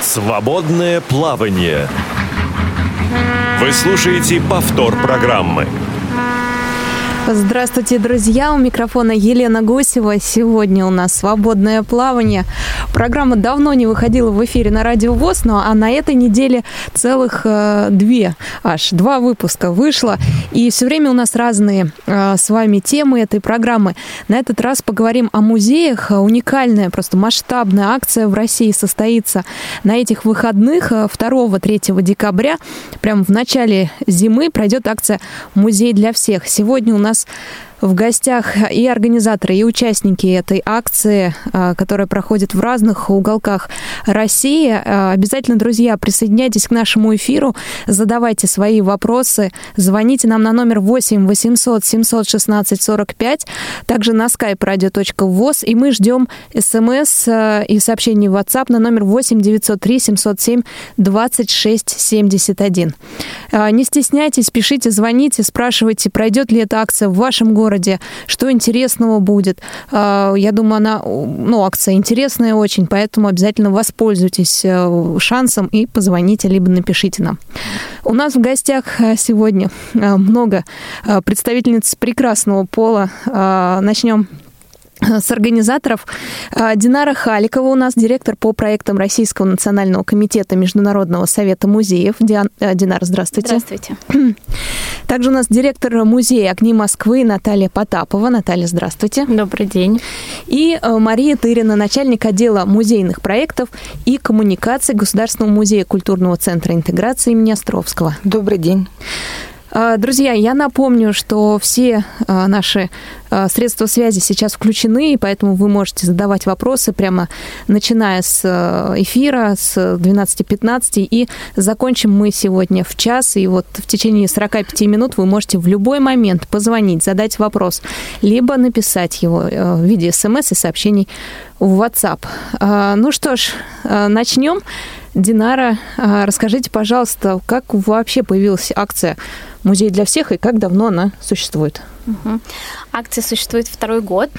Свободное плавание. Вы слушаете повтор программы. Здравствуйте, друзья! У микрофона Елена Гусева. Сегодня у нас свободное плавание. Программа давно не выходила в эфире на Радио ВОЗ, но а на этой неделе целых э, две, аж два выпуска вышло. И все время у нас разные э, с вами темы этой программы. На этот раз поговорим о музеях. Уникальная, просто масштабная акция в России состоится на этих выходных 2-3 декабря. Прямо в начале зимы пройдет акция «Музей для всех». Сегодня у нас because в гостях и организаторы, и участники этой акции, а, которая проходит в разных уголках России. А, обязательно, друзья, присоединяйтесь к нашему эфиру, задавайте свои вопросы, звоните нам на номер 8 800 716 45, также на skype radio.voz, и мы ждем смс а, и сообщений в WhatsApp на номер 8 903 707 26 71. Не стесняйтесь, пишите, звоните, спрашивайте, пройдет ли эта акция в вашем городе, городе, что интересного будет. А, я думаю, она, ну, акция интересная очень, поэтому обязательно воспользуйтесь э, шансом и позвоните, либо напишите нам. У нас в гостях э, сегодня э, много представительниц прекрасного пола. Начнем с организаторов. А, Динара Халикова у нас, директор по проектам Российского национального комитета Международного совета музеев. Диан... Э, Динара, здравствуйте. Здравствуйте. Также у нас директор музея «Огни Москвы» Наталья Потапова. Наталья, здравствуйте. Добрый день. И э, Мария Тырина, начальник отдела музейных проектов и коммуникаций Государственного музея культурного центра интеграции имени Островского. Добрый день. А, друзья, я напомню, что все а, наши а, средства связи сейчас включены, и поэтому вы можете задавать вопросы прямо начиная с эфира, с 12.15, и закончим мы сегодня в час, и вот в течение 45 минут вы можете в любой момент позвонить, задать вопрос, либо написать его в виде смс и сообщений в WhatsApp. Ну что ж, начнем. Динара, расскажите, пожалуйста, как вообще появилась акция «Музей для всех» и как давно она существует? Угу. Акция существует второй год,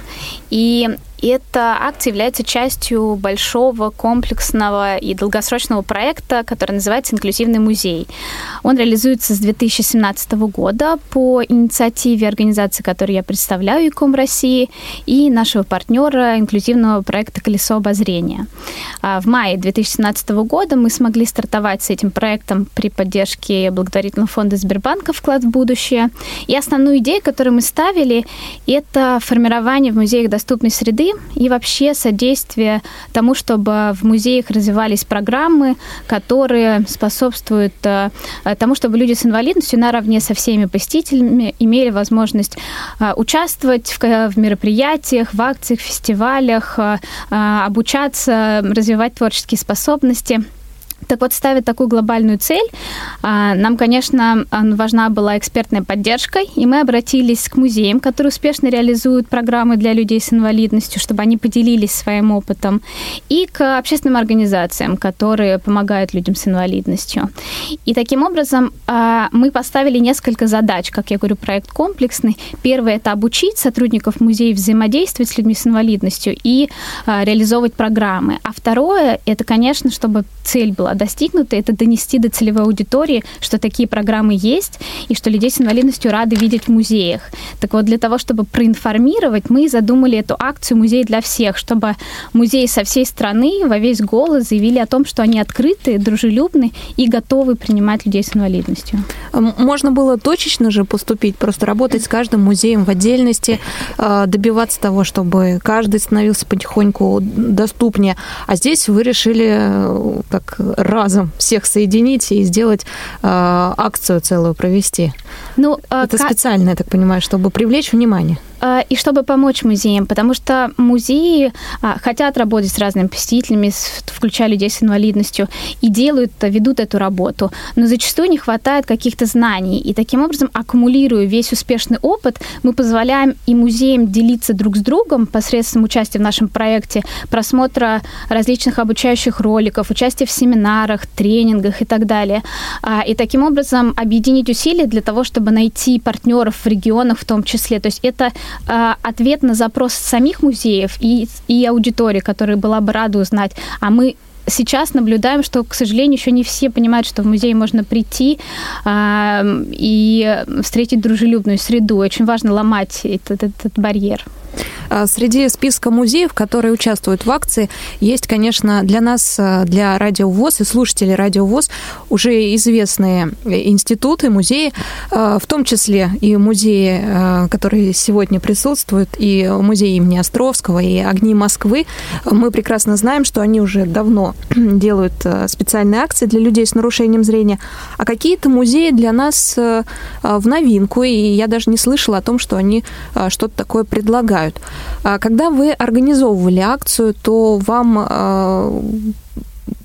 и эта акция является частью большого комплексного и долгосрочного проекта, который называется «Инклюзивный музей». Он реализуется с 2017 года по инициативе организации, которую я представляю, ИКОМ России, и нашего партнера инклюзивного проекта «Колесо обозрения». А в мае 2017 года мы смогли стартовать с этим проектом при поддержке благотворительного фонда Сбербанка «Вклад в будущее». И основную идею, которую мы ставили, это формирование в музеях доступной среды и вообще содействие тому, чтобы в музеях развивались программы, которые способствуют э, тому, чтобы люди с инвалидностью наравне со всеми посетителями имели возможность э, участвовать в, мероприятиях, в акциях, фестивалях, э, обучаться, развивать творческие способности – так вот, ставит такую глобальную цель. А, нам, конечно, важна была экспертная поддержка, и мы обратились к музеям, которые успешно реализуют программы для людей с инвалидностью, чтобы они поделились своим опытом, и к общественным организациям, которые помогают людям с инвалидностью. И таким образом а, мы поставили несколько задач. Как я говорю, проект комплексный. Первое – это обучить сотрудников музеев взаимодействовать с людьми с инвалидностью и а, реализовывать программы. А второе – это, конечно, чтобы цель была достигнуто, это донести до целевой аудитории, что такие программы есть, и что людей с инвалидностью рады видеть в музеях. Так вот, для того, чтобы проинформировать, мы задумали эту акцию «Музей для всех», чтобы музеи со всей страны во весь голос заявили о том, что они открыты, дружелюбны и готовы принимать людей с инвалидностью. Можно было точечно же поступить, просто работать с каждым музеем в отдельности, а, добиваться того, чтобы каждый становился потихоньку доступнее. А здесь вы решили э, как разом всех соединить и сделать э, акцию целую провести. Ну, э, Это как... специально, я так понимаю, чтобы привлечь внимание. И чтобы помочь музеям, потому что музеи а, хотят работать с разными посетителями, включая людей с инвалидностью, и делают, ведут эту работу, но зачастую не хватает каких-то знаний, и таким образом, аккумулируя весь успешный опыт, мы позволяем и музеям делиться друг с другом посредством участия в нашем проекте, просмотра различных обучающих роликов, участия в семинарах, тренингах и так далее, а, и таким образом объединить усилия для того, чтобы найти партнеров в регионах в том числе. То есть это э, ответ на запрос самих музеев и, и аудитории, которая была бы рада узнать, а мы сейчас наблюдаем, что, к сожалению, еще не все понимают, что в музей можно прийти э, и встретить дружелюбную среду. Очень важно ломать этот, этот барьер. А, среди списка музеев, которые участвуют в акции, есть, конечно, для нас, а, для Радио ВОЗ и слушателей Радио ВОЗ уже известные институты, музеи, а, в том числе и музеи, которые сегодня присутствуют, и музей имени Островского, и «Огни Москвы». Мы прекрасно знаем, что они уже давно делают специальные акции для людей с нарушением зрения, а какие-то музеи для нас в новинку, и я даже не слышала о том, что они что-то такое предлагают помогают. А когда вы организовывали акцию, то вам а,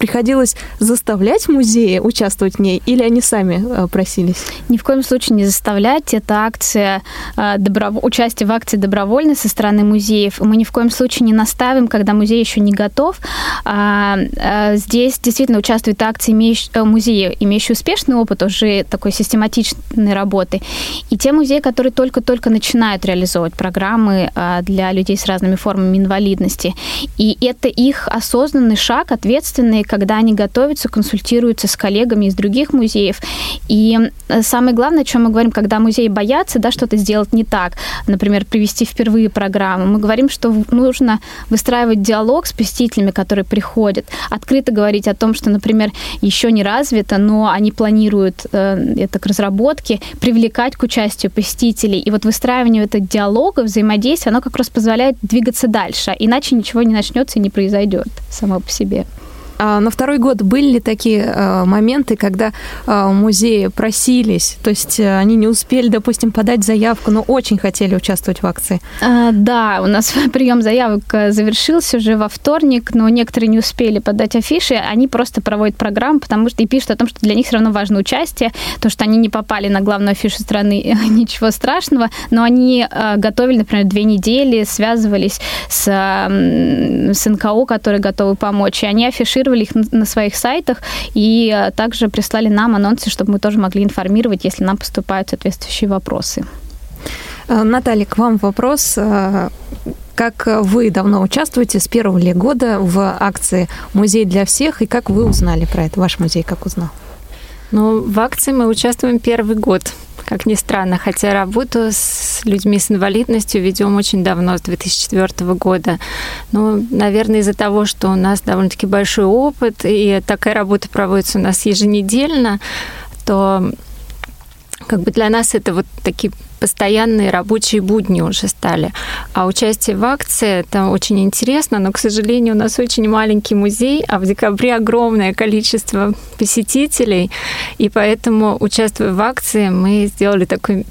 приходилось заставлять музеи участвовать в ней, или они сами э, просились? Ни в коем случае не заставлять. Это акция, э, добро... участие в акции добровольно со стороны музеев. Мы ни в коем случае не наставим, когда музей еще не готов. А, а, здесь действительно участвуют акции э, музеи, имеющие успешный опыт уже такой систематичной работы. И те музеи, которые только-только начинают реализовывать программы для людей с разными формами инвалидности. И это их осознанный шаг, ответственный когда они готовятся, консультируются с коллегами из других музеев. И э, самое главное, о чем мы говорим, когда музеи боятся да, что-то сделать не так, например, привести впервые программу, мы говорим, что нужно выстраивать диалог с посетителями, которые приходят, открыто говорить о том, что, например, еще не развито, но они планируют э, это к разработке, привлекать к участию посетителей. И вот выстраивание этого диалога, взаимодействия, оно как раз позволяет двигаться дальше, иначе ничего не начнется и не произойдет само по себе. А на второй год были ли такие а, моменты, когда а, музеи просились, то есть э, они не успели, допустим, подать заявку, но очень хотели участвовать в акции? Да, у нас прием заявок э, завершился уже во вторник, но некоторые не успели подать афиши, они просто проводят программу, потому что и пишут о том, что для них все равно важно участие, то, что они не попали на главную афишу страны, ничего страшного, но они э, готовили, например, две недели, связывались с, с НКО, которые готовы помочь, и они афишировали афишировали их на своих сайтах и э, также прислали нам анонсы, чтобы мы тоже могли информировать, если нам поступают соответствующие вопросы. Э, Наталья, к вам вопрос. Э, как вы давно участвуете с первого ли года в акции «Музей для всех» и как вы узнали про это? Ваш музей как узнал? Ну, в акции мы участвуем первый год как ни странно, хотя работу с людьми с инвалидностью ведем очень давно, с 2004 года. Ну, наверное, из-за того, что у нас довольно-таки большой опыт, и такая работа проводится у нас еженедельно, то как бы для нас это вот такие постоянные рабочие будни уже стали. А участие в акции это очень интересно, но, к сожалению, у нас очень маленький музей, а в декабре огромное количество посетителей, и поэтому, участвуя в акции, мы сделали такой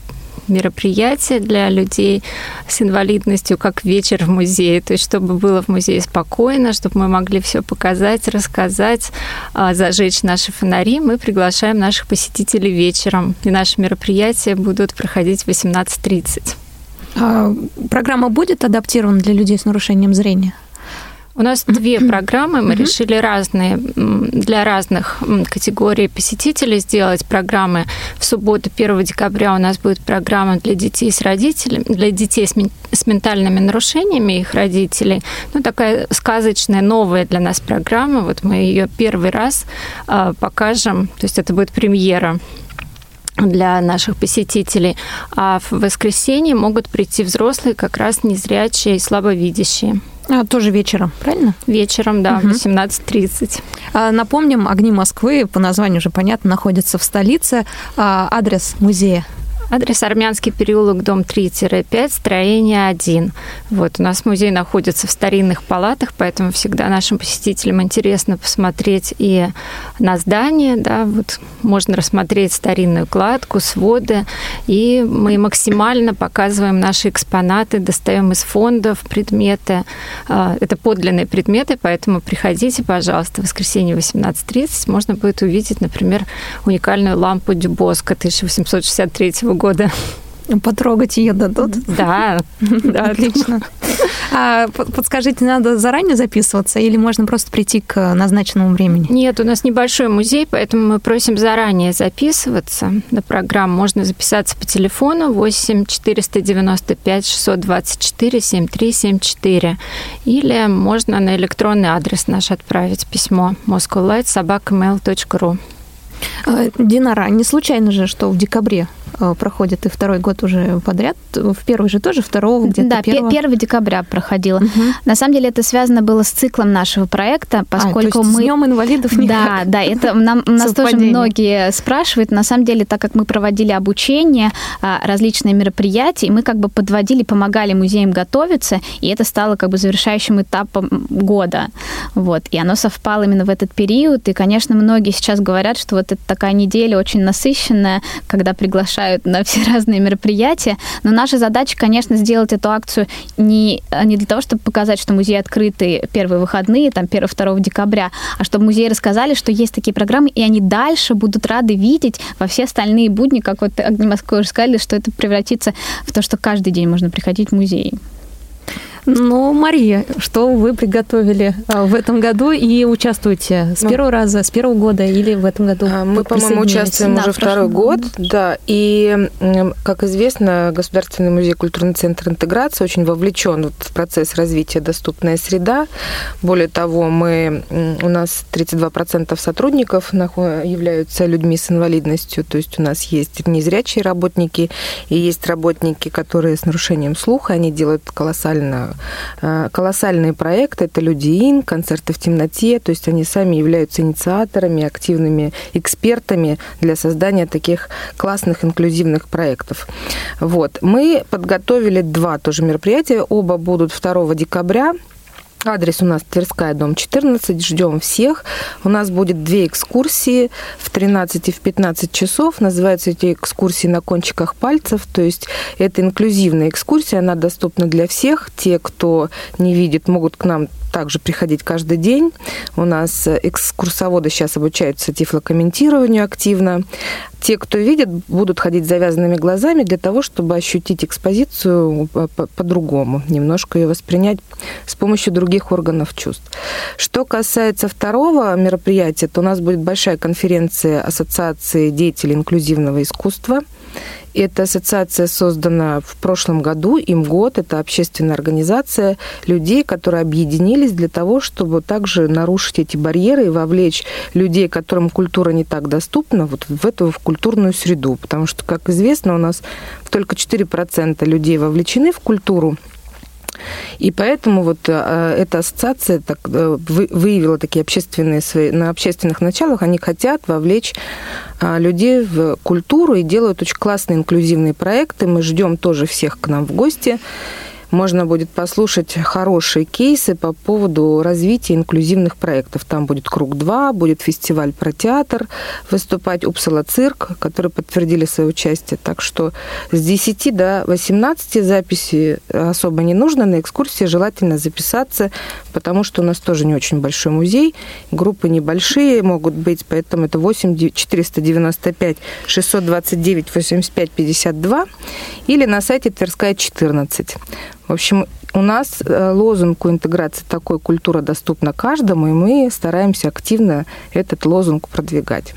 мероприятие для людей с инвалидностью, как вечер в музее. То есть, чтобы было в музее спокойно, чтобы мы могли все показать, рассказать, а, зажечь наши фонари, мы приглашаем наших посетителей вечером. И наши мероприятия будут проходить в 18.30. А программа будет адаптирована для людей с нарушением зрения? У нас две программы, мы решили разные для разных категорий посетителей сделать программы. В субботу 1 декабря у нас будет программа для детей с родителями, для детей с, с ментальными нарушениями их родителей. Ну, такая сказочная, новая для нас программа. Вот мы ее первый раз э, покажем, то есть это будет премьера для наших посетителей. А в воскресенье могут прийти взрослые, как раз незрячие и слабовидящие. А, тоже вечером, правильно? Вечером, да, угу. 18.30. А, напомним, «Огни Москвы», по названию уже понятно, находятся в столице. А, адрес музея Адрес Армянский переулок, дом 3-5, строение 1. Вот, у нас музей находится в старинных палатах, поэтому всегда нашим посетителям интересно посмотреть и на здание, да, вот можно рассмотреть старинную кладку, своды, и мы максимально показываем наши экспонаты, достаем из фондов предметы. А, это подлинные предметы, поэтому приходите, пожалуйста, в воскресенье 18.30 можно будет увидеть, например, уникальную лампу Дюбоска 1863 года года. Потрогать ее дадут? Да, да, отлично. А подскажите, надо заранее записываться или можно просто прийти к назначенному времени? Нет, у нас небольшой музей, поэтому мы просим заранее записываться на программу. Можно записаться по телефону 8 495 624 7374 или можно на электронный адрес наш отправить письмо moscowlight.sobakamail.ru а, Динара, не случайно же, что в декабре Э, проходит и второй год уже подряд. В первый же тоже, второго где-то Да, первого. 1 декабря проходила. Угу. На самом деле это связано было с циклом нашего проекта, поскольку а, то есть мы... С Днем инвалидов никак. Да, да, это нам, нас тоже многие спрашивают. На самом деле, так как мы проводили обучение, а, различные мероприятия, и мы как бы подводили, помогали музеям готовиться, и это стало как бы завершающим этапом года. Вот. И оно совпало именно в этот период. И, конечно, многие сейчас говорят, что вот это такая неделя очень насыщенная, когда приглашают приглашают на все разные мероприятия, но наша задача, конечно, сделать эту акцию не, не для того, чтобы показать, что музей открыты первые выходные, там, 1-2 декабря, а чтобы музеи рассказали, что есть такие программы, и они дальше будут рады видеть во все остальные будни, как вот Огни сказали, что это превратится в то, что каждый день можно приходить в музей. Ну, Мария, что вы приготовили а, в этом году и участвуете с ну, первого раза, с первого года или в этом году? А, мы, по-моему, участвуем да, уже второй год, да. И, как известно, Государственный музей культурный центр интеграции очень вовлечен в процесс развития «Доступная среда». Более того, мы, у нас 32% сотрудников являются людьми с инвалидностью, то есть у нас есть незрячие работники и есть работники, которые с нарушением слуха, они делают колоссально колоссальные проекты. Это «Люди Ин», «Концерты в темноте». То есть они сами являются инициаторами, активными экспертами для создания таких классных инклюзивных проектов. Вот. Мы подготовили два тоже мероприятия. Оба будут 2 декабря. Адрес у нас Тверская, дом 14. Ждем всех. У нас будет две экскурсии в 13 и в 15 часов. Называются эти экскурсии на кончиках пальцев. То есть это инклюзивная экскурсия. Она доступна для всех. Те, кто не видит, могут к нам также приходить каждый день. У нас экскурсоводы сейчас обучаются тифлокомментированию активно. Те, кто видит, будут ходить завязанными глазами для того, чтобы ощутить экспозицию по-другому, немножко ее воспринять с помощью других органов чувств. Что касается второго мероприятия, то у нас будет большая конференция Ассоциации деятелей инклюзивного искусства. Эта ассоциация создана в прошлом году, им год. Это общественная организация людей, которые объединились для того, чтобы также нарушить эти барьеры и вовлечь людей, которым культура не так доступна, вот в эту в культурную среду. Потому что, как известно, у нас только 4% людей вовлечены в культуру. И поэтому вот э, эта ассоциация так, э, выявила такие общественные свои, на общественных началах, они хотят вовлечь а, людей в культуру и делают очень классные инклюзивные проекты. Мы ждем тоже всех к нам в гости можно будет послушать хорошие кейсы по поводу развития инклюзивных проектов. Там будет «Круг 2», будет фестиваль про театр, выступать «Упсала цирк», которые подтвердили свое участие. Так что с 10 до 18 записи особо не нужно. На экскурсии желательно записаться, потому что у нас тоже не очень большой музей. Группы небольшие могут быть, поэтому это 8 495 629 85 52 или на сайте Тверская 14. В общем, у нас э, лозунг у интеграции такой «Культура доступна каждому», и мы стараемся активно этот лозунг продвигать.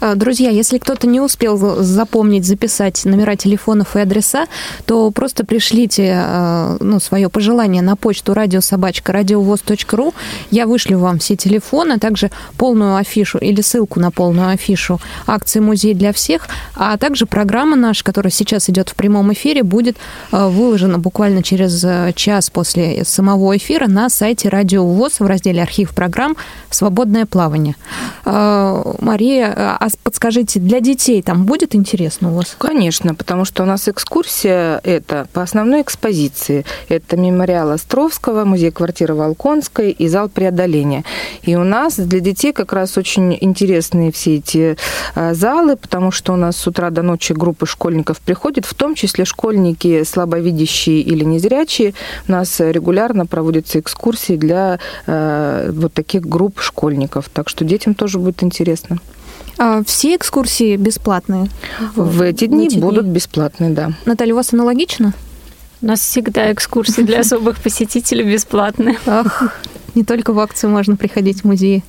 Э, друзья, если кто-то не успел запомнить, записать номера телефонов и адреса, то просто пришлите э, ну, свое пожелание на почту радиособачка радиовоз.ру. Я вышлю вам все телефоны, а также полную афишу или ссылку на полную афишу акции «Музей для всех», а также программа наша, которая сейчас идет в прямом эфире, будет э, выложена буквально через час после самого эфира на сайте Радио ВОЗ в разделе «Архив программ. Свободное плавание». Мария а подскажите, для детей там будет интересно у вас? Конечно, потому что у нас экскурсия это по основной экспозиции. Это мемориал Островского, музей-квартира Волконской и зал преодоления. И у нас для детей как раз очень интересные все эти а, залы, потому что у нас с утра до ночи группы школьников приходят, в том числе школьники слабовидящие или незрячие. У нас регулярно проводятся экскурсии для э, вот таких групп школьников. Так что детям тоже будет интересно. А все экскурсии бесплатные? В эти дни в эти будут дни. бесплатные, да. Наталья, у вас аналогично? У нас всегда экскурсии для особых посетителей бесплатные. Ах, не только в акцию можно приходить в музей.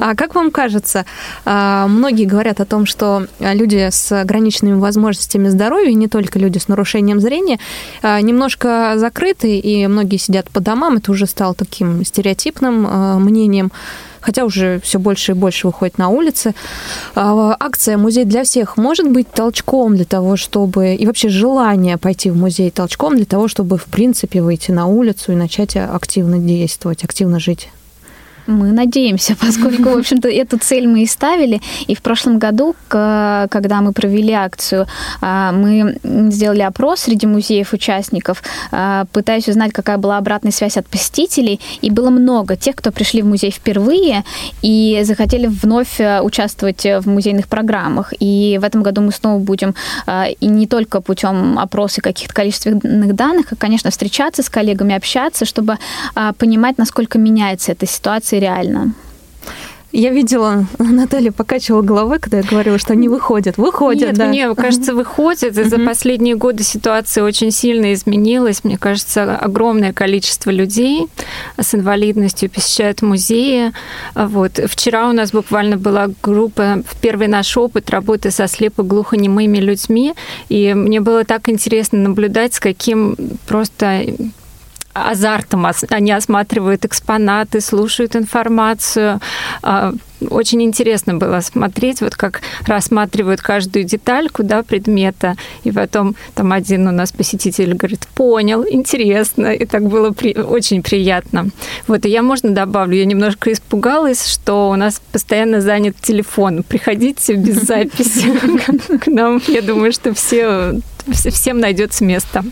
А как вам кажется, а, многие говорят о том, что люди с ограниченными возможностями здоровья, не только люди с нарушением зрения, а, немножко закрыты, и многие сидят по домам. Это уже стало таким стереотипным а, мнением хотя уже все больше и больше выходит на улицы. А, акция «Музей для всех» может быть толчком для того, чтобы... И вообще желание пойти в музей толчком для того, чтобы, в принципе, выйти на улицу и начать активно действовать, активно жить? Мы надеемся, поскольку, в общем-то, эту цель мы и ставили. И в прошлом году, когда мы провели акцию, а, мы сделали опрос среди музеев-участников, а, пытаясь узнать, какая была обратная связь от посетителей. И было много тех, кто пришли в музей впервые и захотели вновь э, участвовать в музейных программах. И в этом году мы снова будем а, и не только путем опроса каких-то количественных данных, а, конечно, встречаться с коллегами, общаться, чтобы понимать, насколько меняется эта ситуация ситуации реально. Я видела, Наталья покачивала головой, когда я говорила, что они выходят. Выходят, Нет, да. мне кажется, выходят. И за последние годы ситуация очень сильно изменилась. Мне кажется, огромное количество людей с инвалидностью посещают музеи. Вот. Вчера у нас буквально была группа, первый наш опыт работы со слепо-глухонемыми людьми. И мне было так интересно наблюдать, с каким просто азартом они осматривают экспонаты, слушают информацию. А, очень интересно было смотреть, вот как рассматривают каждую детальку да, предмета. И потом там один у нас посетитель говорит, понял, интересно. И так было при... очень приятно. Вот, и я, можно добавлю, я немножко испугалась, что у нас постоянно занят телефон. Приходите без записи к нам. Я думаю, что все, всем найдется место.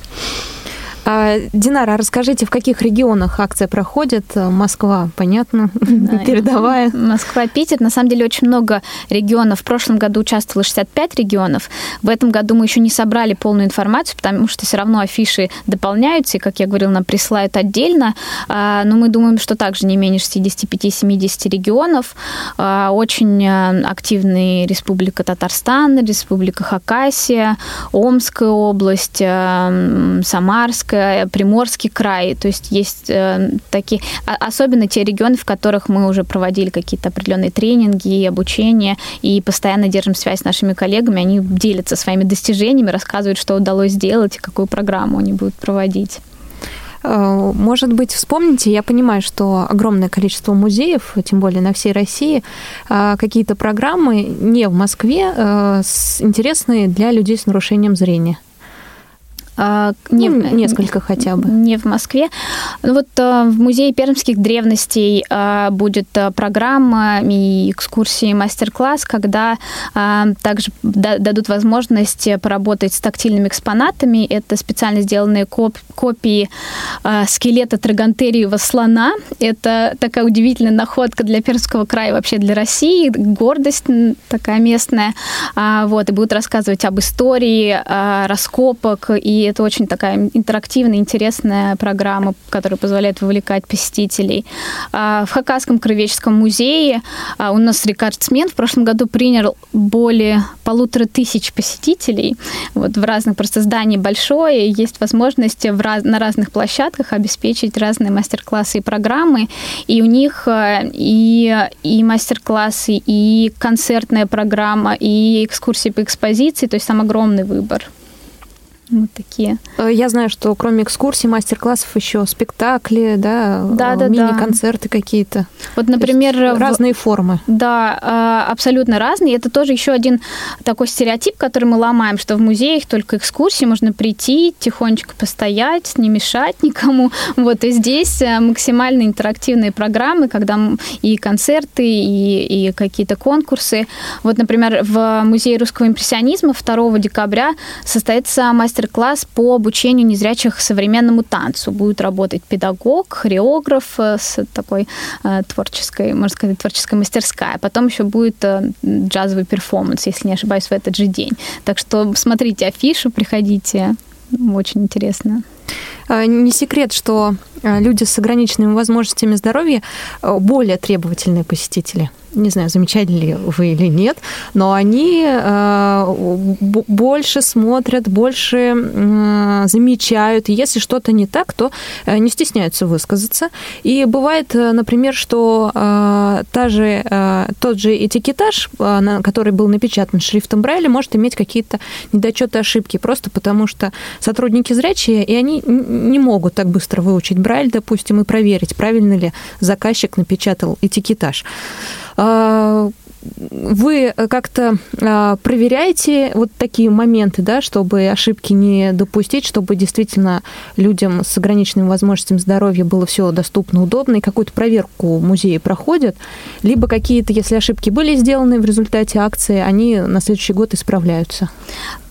А, Динара, расскажите, в каких регионах акция проходит? Москва, понятно, да, передовая. Москва, Питер. На самом деле очень много регионов. В прошлом году участвовало 65 регионов. В этом году мы еще не собрали полную информацию, потому что все равно афиши дополняются, и, как я говорила, нам присылают отдельно. А, но мы думаем, что также не менее 65-70 регионов. А, очень э, активные Республика Татарстан, Республика Хакасия, Омская область, э, Самарская, Приморский край. То есть есть э, такие, а, особенно те регионы, в которых мы уже проводили какие-то определенные тренинги и обучение, и постоянно держим связь с нашими коллегами. Они делятся своими достижениями, рассказывают, что удалось сделать и какую программу они будут проводить. Э, может быть, вспомните, я понимаю, что огромное количество музеев, тем более на всей России, э, какие-то программы не в Москве, интересные для людей с нарушением зрения. А, не, ну, несколько хотя бы. Не в Москве. Ну, вот а, в Музее пермских древностей а, будет программа и экскурсии, мастер-класс, когда также дадут возможность поработать с тактильными экспонатами. Это специально сделанные коп копии скелета трагантериевого слона. Это такая удивительная находка для Пермского края, вообще для России, гордость такая местная. Вот, и будут рассказывать об истории раскопок и это очень такая интерактивная, интересная программа, которая позволяет вовлекать посетителей. А, в Хакасском краеведческом музее а, у нас рекордсмен в прошлом году принял более полутора тысяч посетителей. Вот в разных просто зданий большое, есть возможность в раз, на разных площадках обеспечить разные мастер-классы и программы. И у них а, и, и мастер-классы, и концертная программа, и экскурсии по экспозиции, то есть там огромный выбор. Вот такие. Э, я знаю, что кроме экскурсий, мастер-классов еще спектакли, да, да, да мини-концерты да. какие-то. Вот, например, разные в... формы. Да, а, абсолютно разные. Это тоже еще один такой стереотип, который мы ломаем, что в музеях только экскурсии можно прийти, тихонечко постоять, не мешать никому. Вот и здесь э, максимально интерактивные программы, когда и концерты, и, и какие-то конкурсы. Вот, например, в музее русского импрессионизма 2 декабря состоится мастер мастер-класс по обучению незрячих современному танцу. Будет работать педагог, хореограф э, с такой э, творческой, можно сказать, творческой мастерская. Потом еще будет э, джазовый перформанс, если не ошибаюсь, в этот же день. Так что смотрите афишу, приходите. Очень интересно. Не секрет, что люди с ограниченными возможностями здоровья более требовательные посетители не знаю, замечали ли вы или нет, но они э, больше смотрят, больше э, замечают. Если что-то не так, то э, не стесняются высказаться. И бывает, э, например, что э, та же, э, тот же этикетаж, э, который был напечатан шрифтом Брайля, может иметь какие-то недочеты, ошибки, просто потому что сотрудники зрячие, и они не могут так быстро выучить Брайль, допустим, и проверить, правильно ли заказчик напечатал этикетаж. Вы как-то а, проверяете вот такие моменты, да, чтобы ошибки не допустить, чтобы действительно людям с ограниченными возможностями здоровья было все доступно, удобно, и какую-то проверку музеи проходят, либо какие-то, если ошибки были сделаны в результате акции, они на следующий год исправляются?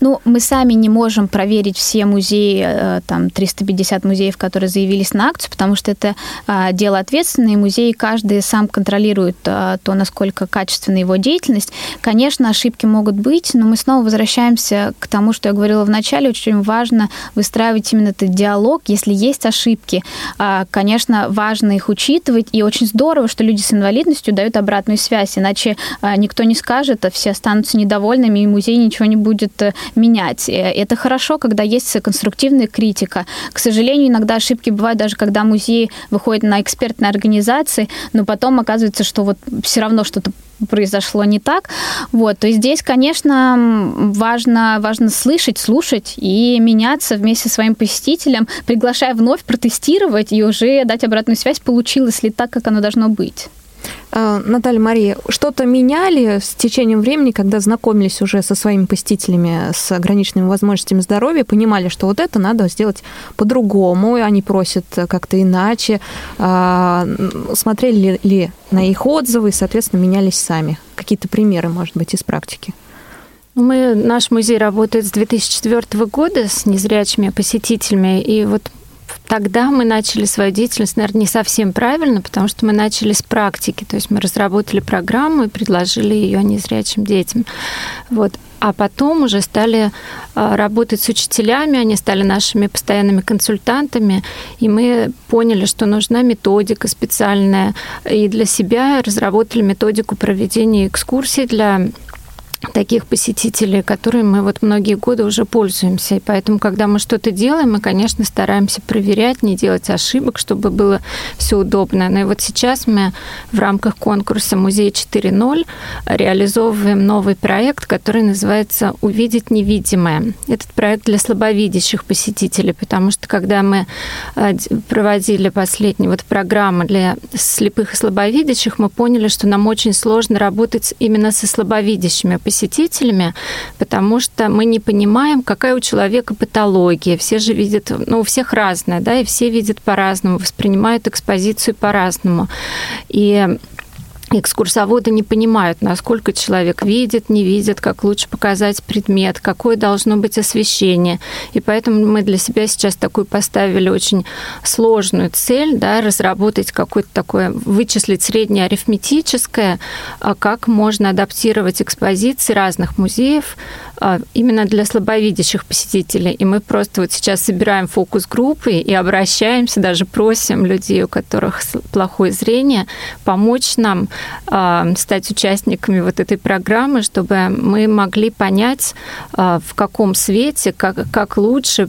Ну, мы сами не можем проверить все музеи, э, там, 350 музеев, которые заявились на акцию, потому что это а, дело ответственное, и музеи каждый сам контролирует а, то, насколько качественный его деятельность. Конечно, ошибки могут быть, но мы снова возвращаемся к тому, что я говорила в начале. Очень важно выстраивать именно этот диалог. Если есть ошибки, а, конечно, важно их учитывать. И очень здорово, что люди с инвалидностью дают обратную связь. Иначе а, никто не скажет, а все останутся недовольными, и музей ничего не будет э, менять. Э, это хорошо, когда есть конструктивная критика. К сожалению, иногда ошибки бывают даже, когда музей выходит на экспертные организации, но потом оказывается, что вот все равно что-то произошло не так. Вот, то есть здесь, конечно, важно, важно слышать, слушать и меняться вместе со своим посетителем, приглашая вновь протестировать и уже дать обратную связь, получилось ли так, как оно должно быть. А, Наталья Мария, что-то меняли с течением времени, когда знакомились уже со своими посетителями с ограниченными возможностями здоровья, понимали, что вот это надо сделать по-другому, они просят как-то иначе. А, смотрели ли на их отзывы и, соответственно, менялись сами? Какие-то примеры, может быть, из практики? Ну, мы, наш музей работает с 2004 года с незрячими посетителями, и вот Тогда мы начали свою деятельность, наверное, не совсем правильно, потому что мы начали с практики. То есть мы разработали программу и предложили ее незрячим детям. Вот. А потом уже стали а, работать с учителями, они стали нашими постоянными консультантами, и мы поняли, что нужна методика специальная. И для себя разработали методику проведения экскурсий для таких посетителей, которые мы вот многие годы уже пользуемся. И поэтому, когда мы что-то делаем, мы, конечно, стараемся проверять, не делать ошибок, чтобы было все удобно. Но и вот сейчас мы в рамках конкурса «Музей 4.0» реализовываем новый проект, который называется «Увидеть невидимое». Этот проект для слабовидящих посетителей, потому что когда мы э, проводили последние вот программы для слепых и слабовидящих, мы поняли, что нам очень сложно работать именно со слабовидящими посетителями, посетителями, потому что мы не понимаем, какая у человека патология. Все же видят, ну, у всех разная, да, и все видят по-разному, воспринимают экспозицию по-разному. И экскурсоводы не понимают, насколько человек видит, не видит, как лучше показать предмет, какое должно быть освещение. И поэтому мы для себя сейчас такую поставили очень сложную цель, да, разработать какое-то такое, вычислить среднее арифметическое, а как можно адаптировать экспозиции разных музеев именно для слабовидящих посетителей. И мы просто вот сейчас собираем фокус-группы и обращаемся, даже просим людей, у которых плохое зрение, помочь нам а, стать участниками вот этой программы, чтобы мы могли понять, а, в каком свете, как, как лучше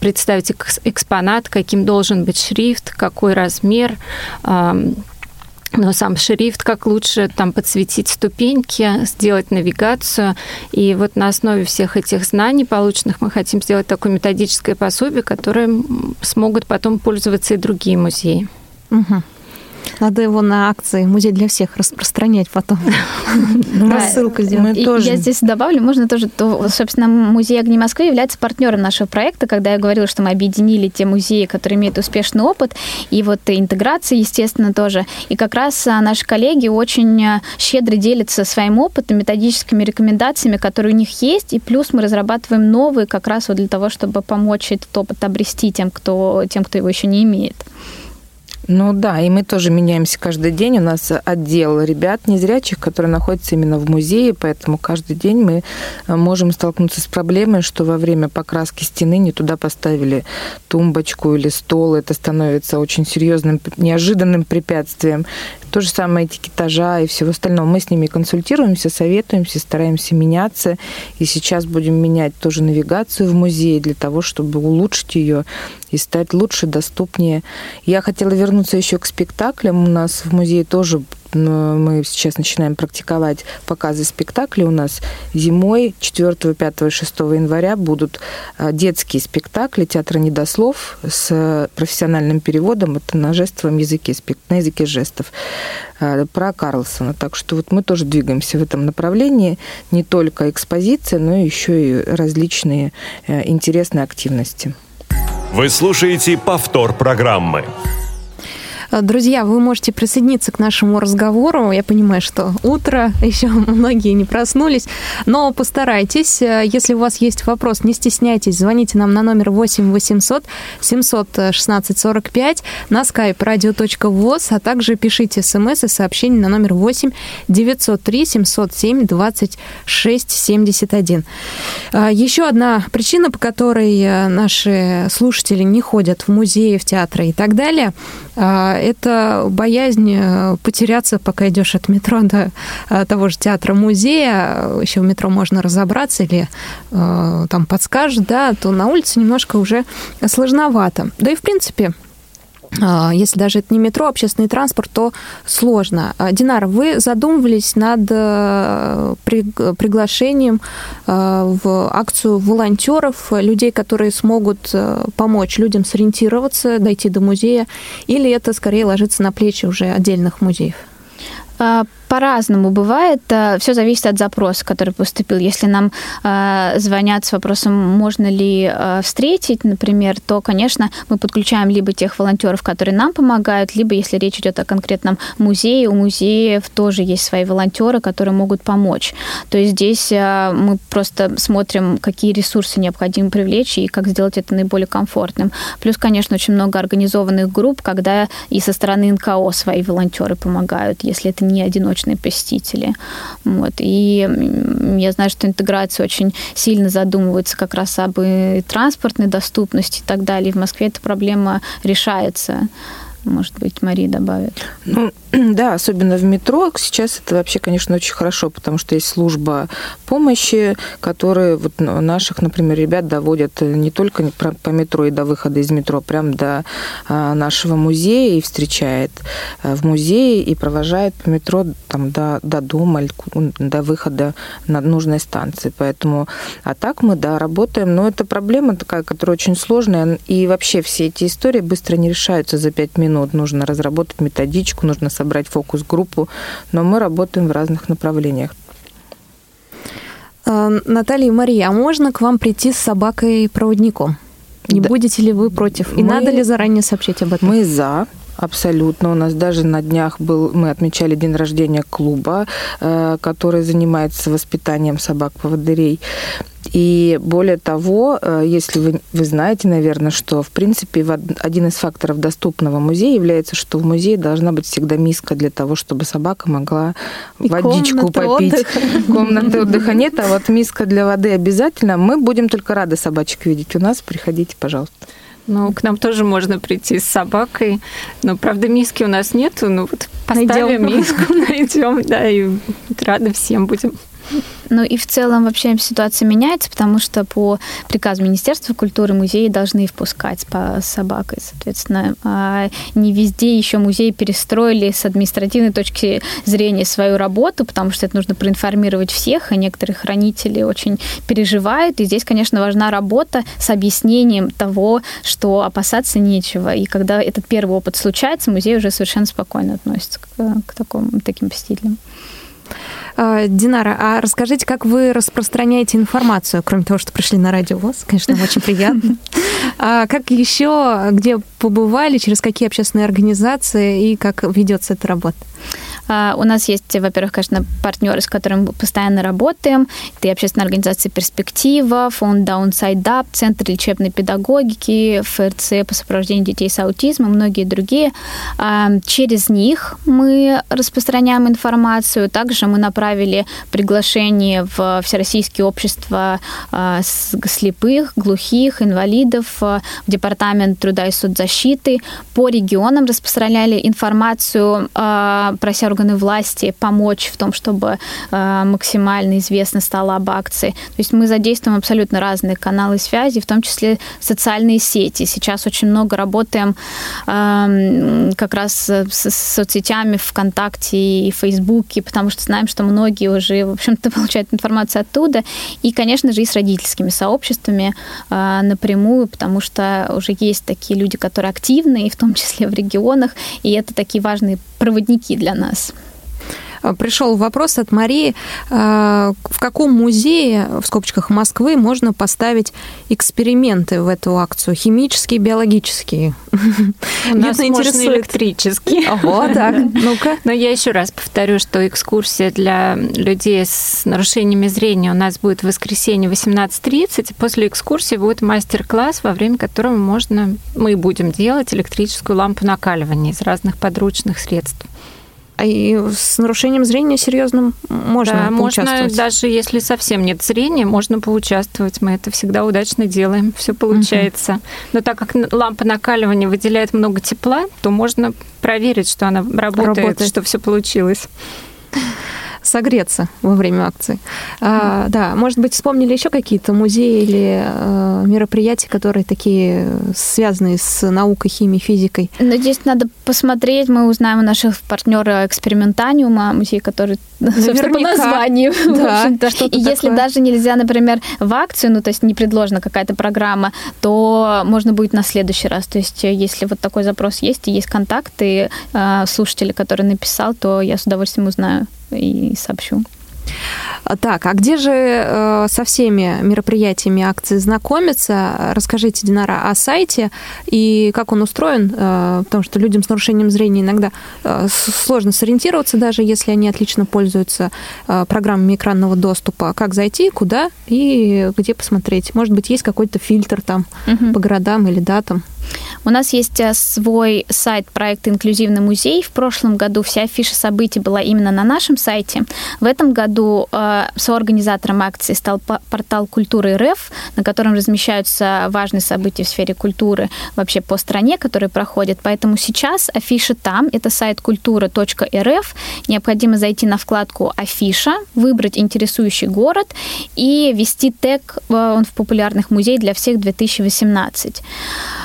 представить экспонат, каким должен быть шрифт, какой размер, но сам шрифт, как лучше там подсветить ступеньки, сделать навигацию. И вот на основе всех этих знаний полученных мы хотим сделать такое методическое пособие, которое смогут потом пользоваться и другие музеи. Угу. Надо его на акции «Музей для всех» распространять потом. Рассылку сделать. Я здесь добавлю, можно тоже, собственно, Музей огней Москвы является партнером нашего проекта, когда я говорила, что мы объединили те музеи, которые имеют успешный опыт, и вот интеграция, естественно, тоже. И как раз а, наши коллеги очень а, щедро делятся своим опытом, методическими рекомендациями, которые у них есть, и плюс мы разрабатываем новые как раз вот для того, чтобы помочь этот опыт обрести тем, кто, тем, кто его еще не имеет. Ну да, и мы тоже меняемся каждый день. У нас отдел ребят незрячих, которые находятся именно в музее, поэтому каждый день мы э, можем столкнуться с проблемой, что во время покраски стены не туда поставили тумбочку или стол. Это становится очень серьезным, неожиданным препятствием. То же самое этикетажа и всего остального. Мы с ними консультируемся, советуемся, стараемся меняться. И сейчас будем менять тоже навигацию в музее для того, чтобы улучшить ее и стать лучше, доступнее. Я хотела вернуться еще к спектаклям. У нас в музее тоже мы сейчас начинаем практиковать показы спектаклей. У нас зимой 4, 5, 6 января будут а, детские спектакли театра недослов с профессиональным переводом. Это на жестовом языке, на языке жестов а, про Карлсона. Так что вот мы тоже двигаемся в этом направлении. Не только экспозиция, но еще и различные э, интересные активности. Вы слушаете повтор программы. Э, друзья, вы можете присоединиться к нашему разговору. Я понимаю, что утро, еще многие не проснулись, но постарайтесь. Э, если у вас есть вопрос, не стесняйтесь, звоните нам на номер 8 800 716 45 на skype radio.voz, а также пишите смс и сообщения на номер 8 903 707 26 71. Еще одна причина, по которой э, наши слушатели не ходят в музеи, в театры и так далее, это боязнь э, потеряться, пока идешь от метро до э, того же театра музея. Еще в метро можно разобраться или э, там подскажет, да, то на улице немножко уже сложновато. Да и в принципе если даже это не метро, а общественный транспорт, то сложно. А, Динар, вы задумывались над э, приглашением э, в акцию волонтеров, людей, которые смогут э, помочь людям сориентироваться, дойти до музея, или это скорее ложится на плечи уже отдельных музеев? А, по-разному бывает. Э, Все зависит от запроса, который поступил. Если нам э, звонят с вопросом, можно ли встретить, например, то, конечно, мы подключаем либо тех волонтеров, которые нам помогают, либо, если речь идет о конкретном музее, у музеев тоже есть свои волонтеры, которые могут помочь. То есть здесь мы просто смотрим, какие ресурсы необходимо привлечь и как сделать это наиболее комфортным. Плюс, конечно, очень много организованных групп, когда и со стороны НКО свои волонтеры помогают, если это не одиночные посетители. Вот. И я знаю, что интеграция очень сильно задумывается как раз об и транспортной доступности и так далее. И в Москве эта проблема решается. Может быть, Мария добавит. Ну, да, особенно в метро. Сейчас это вообще, конечно, очень хорошо, потому что есть служба помощи, которые вот наших, например, ребят доводят не только по метро и до выхода из метро, прям до а, нашего музея и встречает а, в музее и провожает по метро там, до, до дома, до выхода на нужной станции. Поэтому, а так мы, да, работаем. Но это проблема такая, которая очень сложная. И вообще все эти истории быстро не решаются за пять минут минут, нужно разработать методичку, нужно собрать фокус-группу, но мы работаем в разных направлениях. Э, Наталья и Мария, а можно к вам прийти с собакой-проводником? Не да. будете ли вы против? И мы, надо ли заранее сообщить об этом? Мы за. Абсолютно. У нас даже на днях был, мы отмечали день рождения клуба, э, который занимается воспитанием собак-поводырей. И более того, э, если вы, вы знаете, наверное, что, в принципе, один из факторов доступного музея является, что в музее должна быть всегда миска для того, чтобы собака могла И водичку попить. Отдыха. Комнаты отдыха нет, а вот миска для воды обязательно. Мы будем только рады собачек видеть у нас. Приходите, пожалуйста. Ну, к нам тоже можно прийти с собакой. Но, правда, миски у нас нету. Ну, вот поставим найдем. миску, найдем, да, и рады всем будем. Ну и в целом вообще ситуация меняется, потому что по приказу Министерства культуры музеи должны впускать по собакой, соответственно. А не везде еще музеи перестроили с административной точки зрения свою работу, потому что это нужно проинформировать всех, а некоторые хранители очень переживают. И здесь, конечно, важна работа с объяснением того, что опасаться нечего. И когда этот первый опыт случается, музей уже совершенно спокойно относится к, к такому, таким посетителям. А, Динара, а расскажите, как вы распространяете информацию, кроме того, что пришли на радио ВОЗ, конечно, очень приятно. А как еще, где побывали, через какие общественные организации и как ведется эта работа? А, у нас есть, во-первых, конечно, партнеры, с которыми мы постоянно работаем. Это и общественная организация «Перспектива», фонд Downside Up, Центр лечебной педагогики, ФРЦ по сопровождению детей с аутизмом, многие другие. А, через них мы распространяем информацию. Также мы направили приглашение в Всероссийские общества а, слепых, глухих, инвалидов, в Департамент труда и соцзащиты. По регионам распространяли информацию, прося органы власти помочь в том, чтобы максимально известно стало об акции. То есть мы задействуем абсолютно разные каналы связи, в том числе социальные сети. Сейчас очень много работаем как раз с соцсетями ВКонтакте и Фейсбуке, потому что знаем, что многие уже, в общем-то, получают информацию оттуда. И, конечно же, и с родительскими сообществами э, напрямую, потому что уже есть такие люди, которые активны, и в том числе в регионах, и это такие важные проводники для нас. Э, пришел вопрос от Марии. Э, в каком музее, в скобочках Москвы, можно поставить эксперименты в эту акцию? Химические, биологические? У нас можно электрические. Ого, так, ну-ка. Но я еще раз повторю, что экскурсия для людей с нарушениями зрения у нас будет в воскресенье 18.30. После экскурсии будет мастер-класс, во время которого можно, мы будем делать электрическую лампу накаливания из разных подручных средств. А и с нарушением зрения серьезным можно да? Можно, даже если совсем нет зрения, можно поучаствовать. Мы это всегда удачно делаем, все получается. Угу. Но так как лампа накаливания выделяет много тепла, то можно проверить, что она работает, работает. что все получилось согреться во время акции. А, да, может быть, вспомнили еще какие-то музеи или а, мероприятия, которые такие связанные с наукой, химией, физикой? Но здесь надо посмотреть, мы узнаем у наших партнеров экспериментаниума, музей, который Наверняка. по названию. Да, И такое. если даже нельзя, например, в акцию, ну, то есть не предложена какая-то программа, то можно будет на следующий раз. То есть если вот такой запрос есть, и есть контакты э, слушателя, который написал, то я с удовольствием узнаю и сообщу. Так, а где же э, со всеми мероприятиями акции знакомиться? Расскажите, Динара, о сайте и как он устроен, э, потому что людям с нарушением зрения иногда э, сложно сориентироваться, даже если они отлично пользуются программами экранного доступа. Как зайти, куда и где посмотреть? Может быть, есть какой-то фильтр там угу. по городам или датам? У нас есть э, свой сайт проекта «Инклюзивный музей». В прошлом году вся афиша событий была именно на нашем сайте. В этом году э, соорганизатором акции стал портал «Культуры РФ», на котором размещаются важные события в сфере культуры вообще по стране, которые проходят. Поэтому сейчас афиша там, это сайт культура.рф. Необходимо зайти на вкладку «Афиша», выбрать интересующий город и ввести тег э, он в популярных музей для всех 2018 в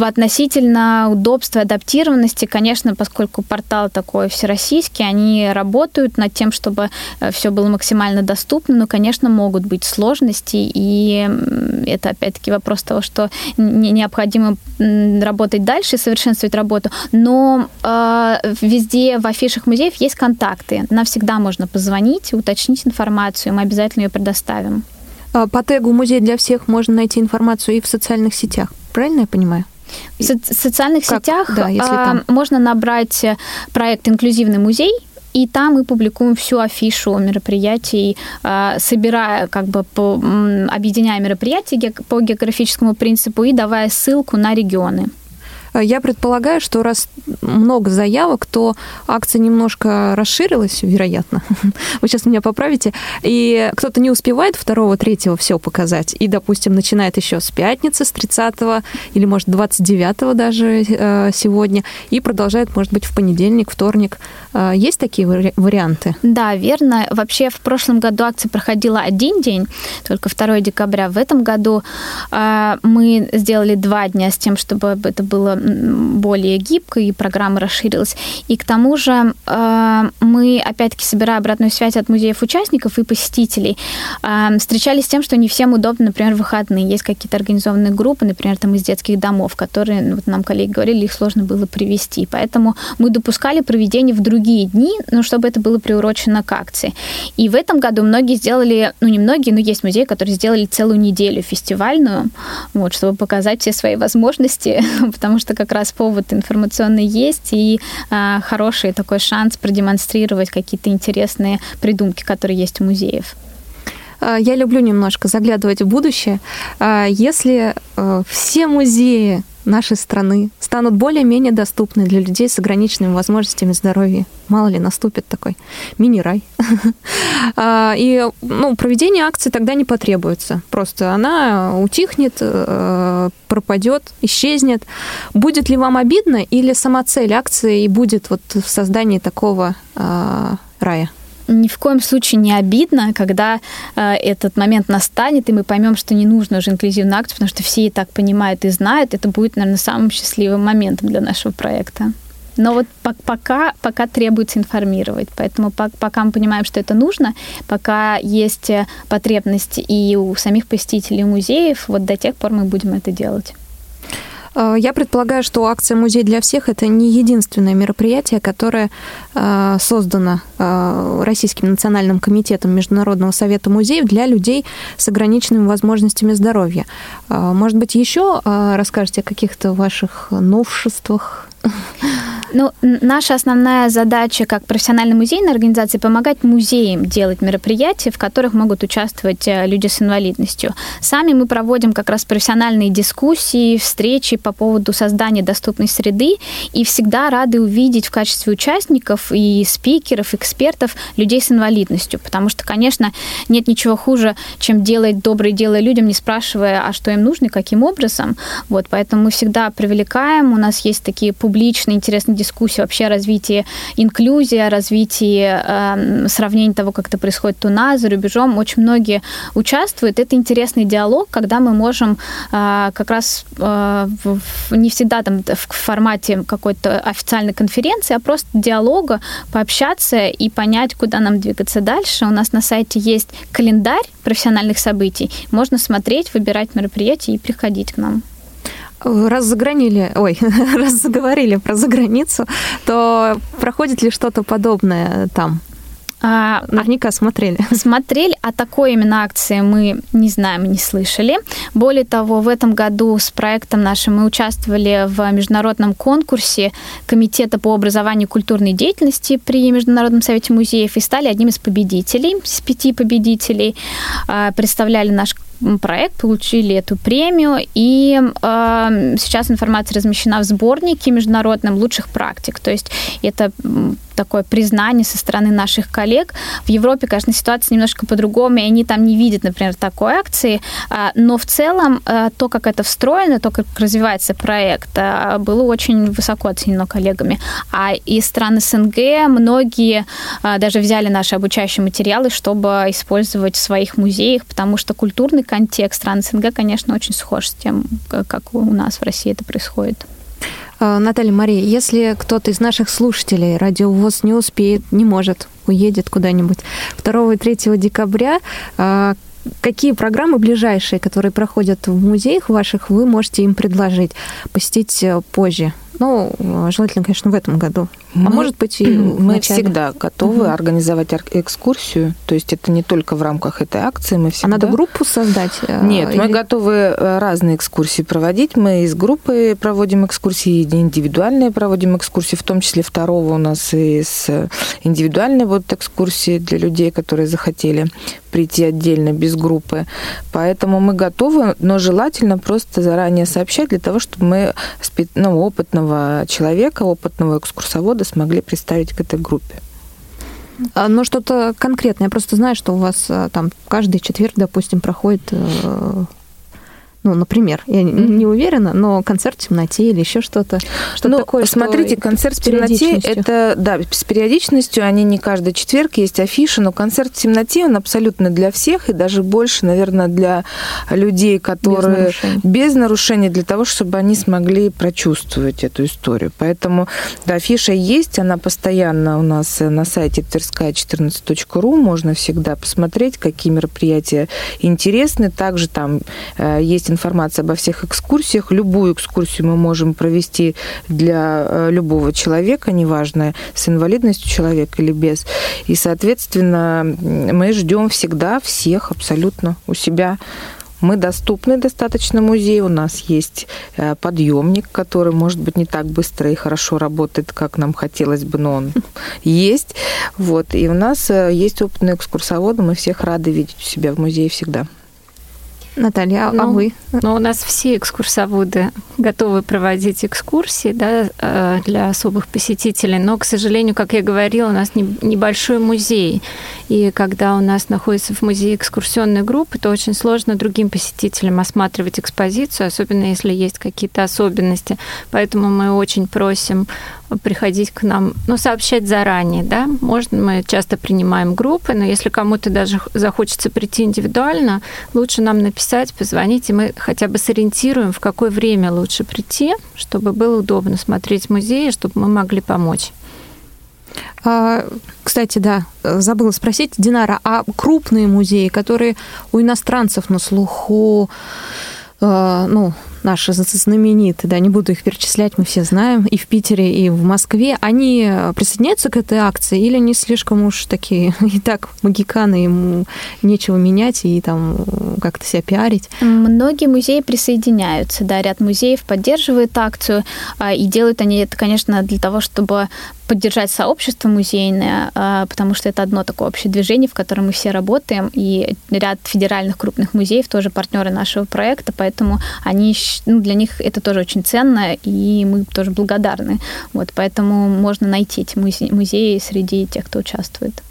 относительно удобства адаптированности, конечно, поскольку портал такой всероссийский, они работают над тем, чтобы э, все было максимально доступно, но, конечно, могут быть сложности, и это, опять-таки, вопрос того, что необходимо работать дальше, совершенствовать работу, но э, везде в афишах музеев есть контакты, нам всегда можно позвонить, уточнить информацию, мы обязательно ее предоставим. А, по тегу «Музей для всех» можно найти информацию и в социальных сетях. Правильно я понимаю? В социальных как? сетях да, если там. можно набрать э, проект «Инклюзивный музей», и там мы публикуем всю афишу мероприятий, а, собирая, как бы, по, объединяя мероприятия по географическому принципу и давая ссылку на регионы. Я предполагаю, что раз много заявок, то акция немножко расширилась, вероятно. Вы сейчас меня поправите. И кто-то не успевает второго, третьего все показать. И, допустим, начинает еще с пятницы, с 30 или, может, 29 даже э, сегодня. И продолжает, может быть, в понедельник, вторник. Э, есть такие варианты? Да, верно. Вообще, в прошлом году акция проходила один день, только 2 декабря. В этом году э, мы сделали два дня с тем, чтобы это было более гибкой, и программа расширилась. И к тому же э, мы, опять-таки, собирая обратную связь от музеев участников и посетителей, э, встречались с тем, что не всем удобно, например, выходные. Есть какие-то организованные группы, например, там из детских домов, которые, ну, вот нам коллеги говорили, их сложно было привести. Поэтому мы допускали проведение в другие дни, ну, чтобы это было приурочено к акции. И в этом году многие сделали, ну, не многие, но есть музеи, которые сделали целую неделю фестивальную, вот, чтобы показать все свои возможности, потому что как раз повод информационный есть и э, хороший такой шанс продемонстрировать какие-то интересные придумки, которые есть у музеев. А, я люблю немножко заглядывать в будущее. А, если э, все музеи нашей страны станут более-менее доступны для людей с ограниченными возможностями здоровья. Мало ли, наступит такой мини-рай. А, и ну, проведение акции тогда не потребуется. Просто она утихнет, э, пропадет, исчезнет. Будет ли вам обидно или сама цель акции и будет вот в создании такого рая? Ни в коем случае не обидно, когда э, этот момент настанет, и мы поймем, что не нужно уже инклюзивную акцию, потому что все и так понимают и знают. Это будет, наверное, самым счастливым моментом для нашего проекта. Но вот пока, пока требуется информировать. Поэтому пока мы понимаем, что это нужно, пока есть потребность и у самих посетителей музеев, вот до тех пор мы будем это делать. Э, я предполагаю, что акция «Музей для всех» — это не единственное мероприятие, которое э, создано э, Российским национальным комитетом Международного совета музеев для людей с ограниченными возможностями здоровья. Может быть, еще расскажете о каких-то ваших новшествах? Ну, наша основная задача как профессиональной музейной организации помогать музеям делать мероприятия, в которых могут участвовать э, люди с инвалидностью. Сами мы проводим как раз профессиональные дискуссии, встречи по поводу создания доступной среды и всегда рады увидеть в качестве участников и спикеров, экспертов людей с инвалидностью, потому что, конечно, нет ничего хуже, чем делать доброе дело людям, не спрашивая, а что им нужно и каким образом. Вот, поэтому мы всегда привлекаем, у нас есть такие публичные интересные дискуссии, дискуссию вообще о развитии инклюзии, о развитии э, сравнения того, как это происходит у нас, за рубежом. Очень многие участвуют. Это интересный диалог, когда мы можем э, как раз э, в, не всегда там в формате какой-то официальной конференции, а просто диалога пообщаться и понять, куда нам двигаться дальше. У нас на сайте есть календарь профессиональных событий. Можно смотреть, выбирать мероприятия и приходить к нам раз загранили, ой, раз заговорили про заграницу, то проходит ли что-то подобное там? А, Наверняка смотрели. Смотрели, а такой именно акции мы не знаем, не слышали. Более того, в этом году с проектом нашим мы участвовали в международном конкурсе Комитета по образованию и культурной деятельности при Международном совете музеев и стали одним из победителей, из пяти победителей. А, представляли наш проект, получили эту премию, и э, сейчас информация размещена в сборнике международном лучших практик. То есть это такое признание со стороны наших коллег. В Европе, конечно, ситуация немножко по-другому, и они там не видят, например, такой акции, а, но в целом э, то, как это встроено, то, как развивается проект, было очень высоко оценено коллегами. А из стран СНГ многие даже взяли наши обучающие материалы, чтобы использовать в своих музеях, потому что культурный контекст стран СНГ, конечно, очень схож с тем, как у нас в России это происходит. А, Наталья Мария, если кто-то из наших слушателей радиовоз не успеет, не может, уедет куда-нибудь 2 и 3 декабря, а, какие программы ближайшие, которые проходят в музеях ваших, вы можете им предложить посетить э, позже? Ну, желательно, конечно, в этом году. А мы, а может быть, и мы всегда готовы угу. организовать экскурсию. То есть это не только в рамках этой акции. Мы всегда... А надо группу создать? Э, Нет, или... мы готовы э, разные экскурсии проводить. Мы из группы проводим экскурсии, индивидуальные проводим экскурсии, в том числе второго у нас и с индивидуальной вот экскурсии для людей, которые захотели прийти отдельно без группы. Поэтому мы готовы, но желательно просто заранее сообщать для того, чтобы мы ну, опытного человека, опытного экскурсовода смогли представить к этой группе. А, но что-то конкретное. Я просто знаю, что у вас а, там каждый четверг, допустим, проходит э, ну, например, я mm-hmm. не уверена, но концерт в темноте или еще что-то. Что ну, такое? Смотрите, что концерт в темноте это да, с периодичностью, они не каждый четверг, есть афиша, но концерт в темноте он абсолютно для всех и даже больше, наверное, для людей, которые без нарушений, без нарушений для того, чтобы они смогли прочувствовать эту историю. Поэтому да, афиша есть, она постоянно у нас на сайте тверская14.ру, можно всегда посмотреть, какие мероприятия интересны. Также там э, есть информация обо всех экскурсиях. Любую экскурсию мы можем провести для э, любого человека, неважно, с инвалидностью человека или без. И, соответственно, мы ждем всегда всех абсолютно у себя Мы доступны достаточно музею. У нас есть э, подъемник, который, может быть, не так быстро и хорошо работает, как нам хотелось бы, но он есть. Вот. И у нас э, есть опытные экскурсоводы. Мы всех рады видеть у себя в музее всегда. Наталья, а ну, вы? Ну, у нас все экскурсоводы готовы проводить экскурсии да, э, для особых посетителей, но, к сожалению, как я говорила, у нас небольшой музей. И когда у нас находится в музее экскурсионная группа, то очень сложно другим посетителям осматривать экспозицию, особенно если есть какие-то особенности. Поэтому мы очень просим приходить к нам, ну, сообщать заранее, да. Можно, мы часто принимаем группы, но если кому-то даже захочется прийти индивидуально, лучше нам написать, позвонить, и мы хотя бы сориентируем, в какое время лучше прийти, чтобы было удобно смотреть музеи, чтобы мы могли помочь. А, кстати, да, забыла спросить, Динара, а крупные музеи, которые у иностранцев на слуху, э, ну, наши знаменитые, да, не буду их перечислять, мы все знаем, и в Питере, и в Москве, они присоединяются к этой акции или они слишком уж такие, и так магиканы, ему нечего менять и там как-то себя пиарить? Многие музеи присоединяются, да, ряд музеев поддерживает акцию, а, и делают они это, конечно, для того, чтобы поддержать сообщество музейное, а, потому что это одно такое общее движение, в котором мы все работаем, и ряд федеральных крупных музеев тоже партнеры нашего проекта, поэтому они, ну, для них это тоже очень ценно, и мы тоже благодарны. Вот, поэтому можно найти эти музеи среди тех, кто участвует.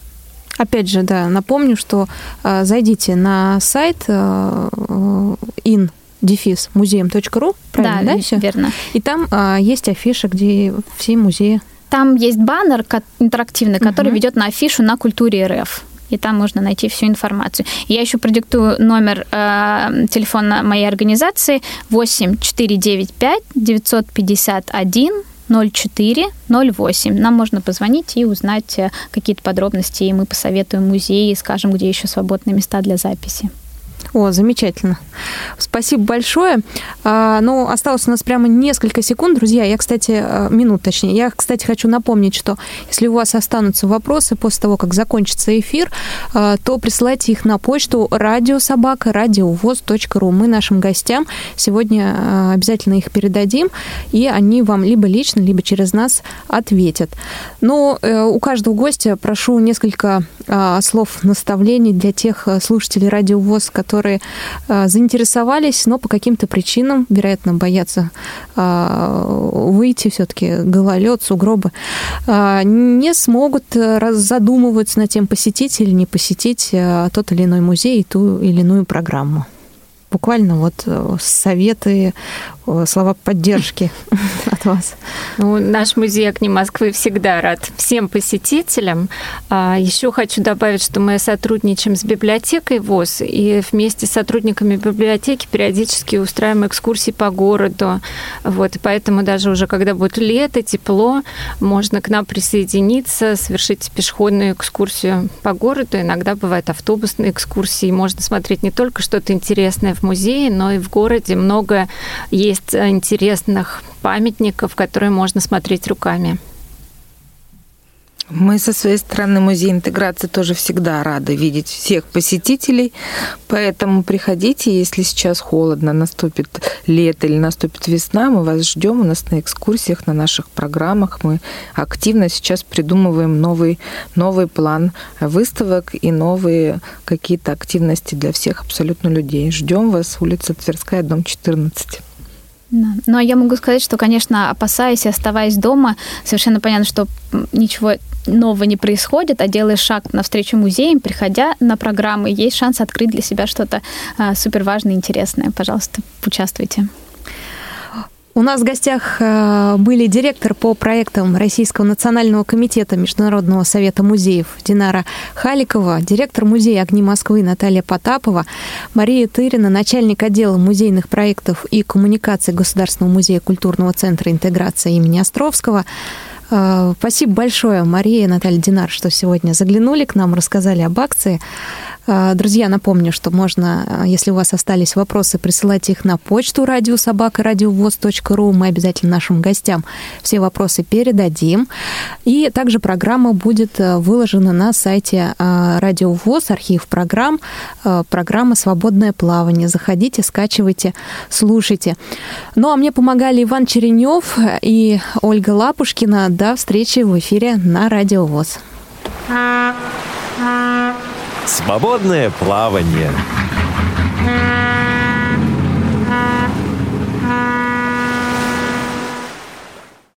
Опять же, да, напомню, что э, зайдите на сайт э, in дефис музеем.ру, правильно, да, да все? верно. И там э, есть афиша, где все музеи там есть баннер интерактивный, который угу. ведет на афишу на культуре РФ и там можно найти всю информацию. Я еще продиктую номер э, телефона моей организации 8 495 951 04 08. Нам можно позвонить и узнать э, какие-то подробности, и мы посоветуем музеи, скажем, где еще свободные места для записи. О, замечательно. Спасибо большое. А, ну, осталось у нас прямо несколько секунд, друзья. Я, кстати, а, минут точнее. Я, кстати, хочу напомнить, что если у вас останутся вопросы после того, как закончится эфир, а, то присылайте их на почту радиособака радиовоз.ру. Мы нашим гостям сегодня обязательно их передадим, и они вам либо лично, либо через нас ответят. Но э, у каждого гостя прошу несколько слов наставлений для тех слушателей радиовоз, которые которые э, заинтересовались, но по каким-то причинам, вероятно, боятся э, выйти все-таки гололед, сугробы, э, не смогут задумываться над тем, посетить или не посетить тот или иной музей ту или иную программу буквально вот э, советы, э, слова поддержки от вас. Ну, наш музей «Огни Москвы» всегда рад всем посетителям. А, Еще хочу добавить, что мы сотрудничаем с библиотекой ВОЗ, и вместе с сотрудниками библиотеки периодически устраиваем экскурсии по городу. Вот, и поэтому даже уже когда будет лето, тепло, можно к нам присоединиться, совершить пешеходную экскурсию по городу. Иногда бывают автобусные экскурсии, можно смотреть не только что-то интересное в музее, но и в городе много есть интересных памятников, которые можно смотреть руками. Мы со своей стороны музей интеграции тоже всегда рады видеть всех посетителей, поэтому приходите, если сейчас холодно, наступит лето или наступит весна, мы вас ждем у нас на экскурсиях, на наших программах. Мы активно сейчас придумываем новый, новый план выставок и новые какие-то активности для всех абсолютно людей. Ждем вас, улица Тверская, дом 14. Да. Ну, а я могу сказать, что, конечно, опасаясь и оставаясь дома, совершенно понятно, что ничего нового не происходит, а делаешь шаг навстречу музеям, приходя на программы, есть шанс открыть для себя что-то а, супер важное и интересное. Пожалуйста, участвуйте. У нас в гостях э, были директор по проектам Российского национального комитета Международного совета музеев Динара Халикова, директор музея «Огни Москвы» Наталья Потапова, Мария Тырина, начальник отдела музейных проектов и коммуникаций Государственного музея культурного центра интеграции имени Островского, Спасибо большое, Мария и Наталья Динар, что сегодня заглянули к нам, рассказали об акции. А, друзья, напомню, что можно, а, если у вас остались вопросы, присылать их на почту радиособака.радиовоз.ру. Мы обязательно нашим гостям все вопросы передадим. И также программа будет выложена на сайте Радио ВОЗ, архив программ, программа «Свободное плавание». Заходите, скачивайте, слушайте. Ну, а мне помогали Иван Черенев и Ольга Лапушкина. До встречи в эфире на Радио ВОЗ. Свободное плавание.